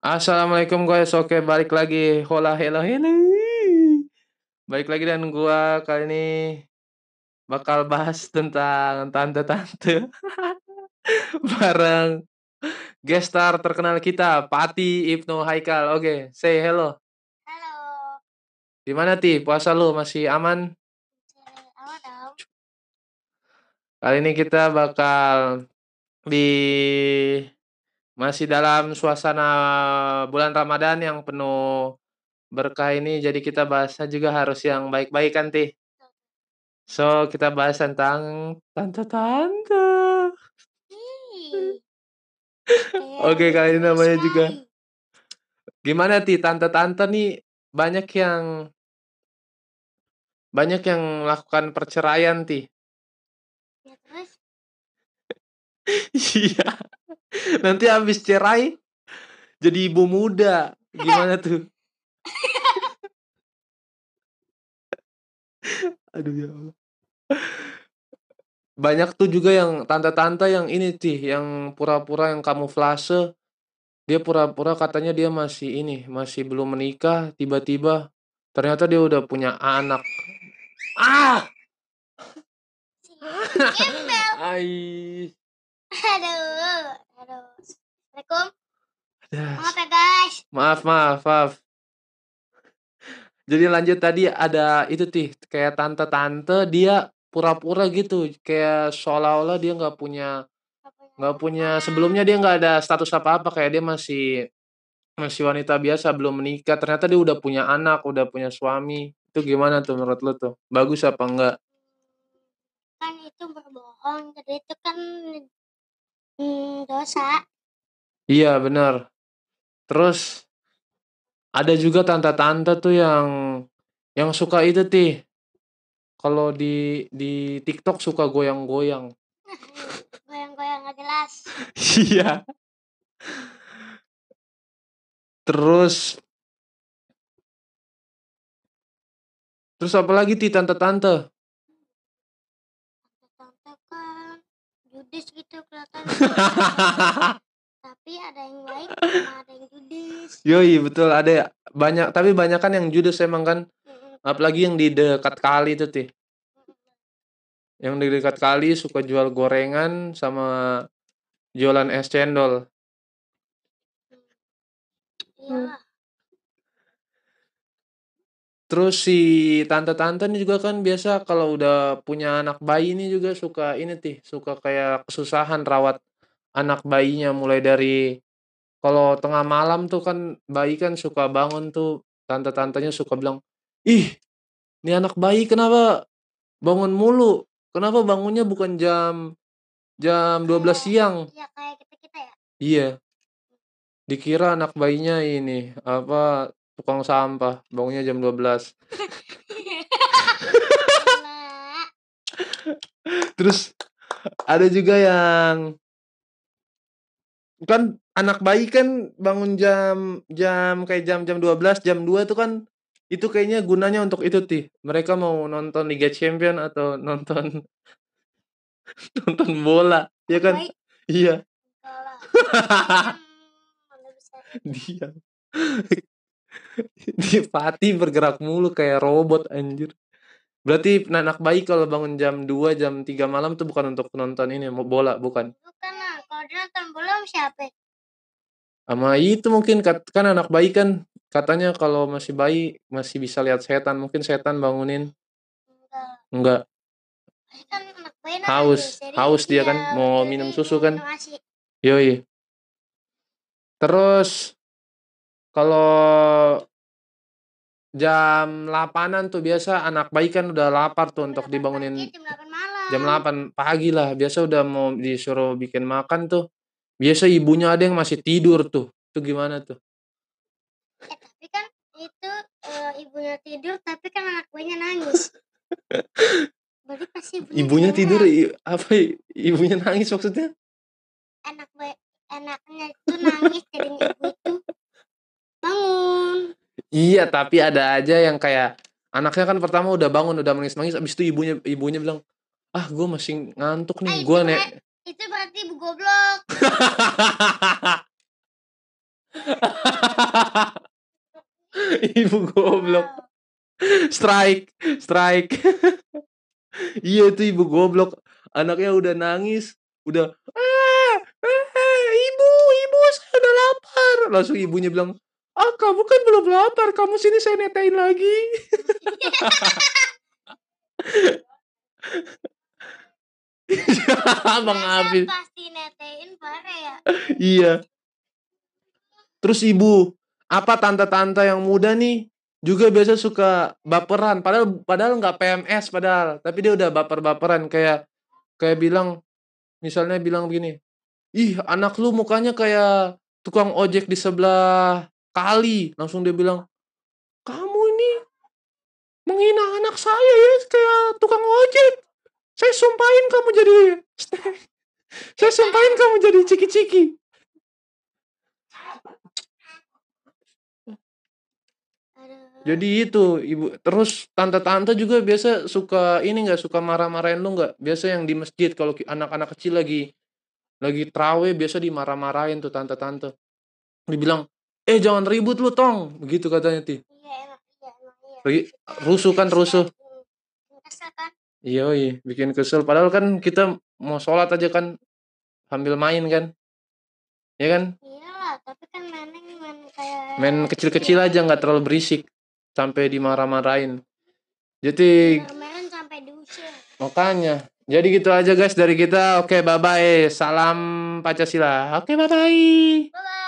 Assalamualaikum guys, oke balik lagi. Hola, hello, hello. Balik lagi dan gua kali ini bakal bahas tentang tante-tante bareng guest star terkenal kita, Pati Ibnu Haikal. Oke, say hello. Halo. Gimana Ti? Puasa lu masih aman? Aman dong. Kali ini kita bakal di masih dalam suasana bulan Ramadan yang penuh berkah ini jadi kita bahasnya juga harus yang baik-baik kan Ti? So kita bahas tentang tante-tante. Oke, Kayak kali ini namanya juga. Gimana Ti? Tante-tante nih banyak yang banyak yang melakukan perceraian Ti. Ya terus Iya. Nanti habis cerai jadi ibu muda. Gimana tuh? Aduh ya Allah. Banyak tuh juga yang tante-tante yang ini sih, yang pura-pura yang kamuflase. Dia pura-pura katanya dia masih ini, masih belum menikah, tiba-tiba ternyata dia udah punya anak. Ah! Ai. Aduh. Aduh. Assalamualaikum. Maaf ya guys. Maaf, maaf, maaf. Jadi lanjut tadi ada itu tih kayak tante-tante dia pura-pura gitu kayak seolah-olah dia nggak punya nggak punya sebelumnya dia nggak ada status apa-apa kayak dia masih masih wanita biasa belum menikah ternyata dia udah punya anak udah punya suami itu gimana tuh menurut lo tuh bagus apa enggak Kan itu berbohong. Jadi itu kan hmm, dosa. iya benar. Terus ada juga tante-tante tuh yang yang suka itu tih kalau di di TikTok suka goyang-goyang. Goyang-goyang nggak jelas. iya. Terus terus apa lagi ti tante-tante judes gitu kelihatan. Tapi ada yang baik sama ada yang judes. Yoi betul ada banyak tapi banyak kan yang judes emang kan. Apalagi yang di dekat kali itu ti yang di dekat kali suka jual gorengan sama jualan es cendol. Iya. Terus si tante-tante ini juga kan biasa kalau udah punya anak bayi ini juga suka ini tih suka kayak kesusahan rawat anak bayinya. Mulai dari kalau tengah malam tuh kan bayi kan suka bangun tuh tante-tantenya suka bilang ih ini anak bayi kenapa bangun mulu? Kenapa bangunnya bukan jam jam 12 siang? Iya kayak kita kita ya. iya. Dikira anak bayinya ini apa tukang sampah bangunnya jam 12 Nah, terus ada juga yang kan anak bayi kan bangun jam jam kayak jam jam 12 jam 2 tuh kan itu kayaknya gunanya untuk itu tih mereka mau nonton Liga Champion atau nonton nonton bola ya kan? Baik. Iya. Bisa. dia dia pati bergerak mulu kayak robot anjir berarti anak bayi kalau bangun jam 2 jam 3 malam tuh bukan untuk nonton ini mau bola bukan Bukan lah, kalau dia nonton bola sama siapa? sama itu mungkin kan anak bayi kan katanya kalau masih bayi masih bisa lihat setan mungkin setan bangunin Enggak. enggak kan anak bayi Haus. jadi Haus dia iya, kan, mau minum susu kan? yoi terus kalau jam 8-an tuh biasa anak bayi kan udah lapar tuh untuk 8 dibangunin jam 8 malam. jam 8 pagi lah biasa udah mau disuruh bikin makan tuh biasa ibunya ada yang masih tidur tuh itu gimana tuh Eh, tapi kan itu eh, ibunya tidur, tapi kan anak bayinya nangis. Berarti pasti ibunya curhat. tidur i- apa ibunya nangis maksudnya Anak bayi, anaknya itu nangis, jadinya ibu. Iya tapi ada aja yang kayak anaknya kan pertama udah bangun udah nangis nangis abis itu ibunya ibunya bilang ah gue masih ngantuk Ah, nih itu gue nek. Itu berarti ibu goblok. ibu goblok. Strike strike. Iya itu ibu goblok. Anaknya udah nangis udah ah, ah, ibu ibu saya udah lapar. Langsung ibunya bilang ah kamu kan belum lapar. Kamu sini saya netain lagi. Abang Masa Afif pasti netein parah ya. Iya. Terus ibu apa tante-tante yang muda nih juga biasa suka baperan? Padahal padahal nggak PMS padahal tapi dia udah baper-baperan kayak kayak bilang misalnya bilang begini ih anak lu mukanya kayak tukang ojek di sebelah kali langsung dia bilang kamu ini menghina anak saya ya kayak tukang ojek saya sumpahin kamu jadi saya sumpahin kamu jadi ciki-ciki. Jadi itu ibu terus tante-tante juga biasa suka ini nggak suka marah-marahin lu nggak? Biasa yang di masjid kalau anak-anak kecil lagi lagi traweh biasa dimarah-marahin tuh tante-tante. Dibilang, "Eh jangan ribut lu tong." Begitu katanya ti. iya iya iya rusuh kan rusuh. Hmm, kan Iya, iya, bikin kesel. Padahal kan kita mau sholat aja kan sambil main kan. Ya kan? tapi kan neneng main kayak Main kecil-kecil aja nggak terlalu berisik sampai dimarah-marahin. Jadi main sampai diusir Makanya. Jadi gitu aja guys dari kita. Oke, bye-bye. Salam Pancasila. Oke, bye-bye. bye bye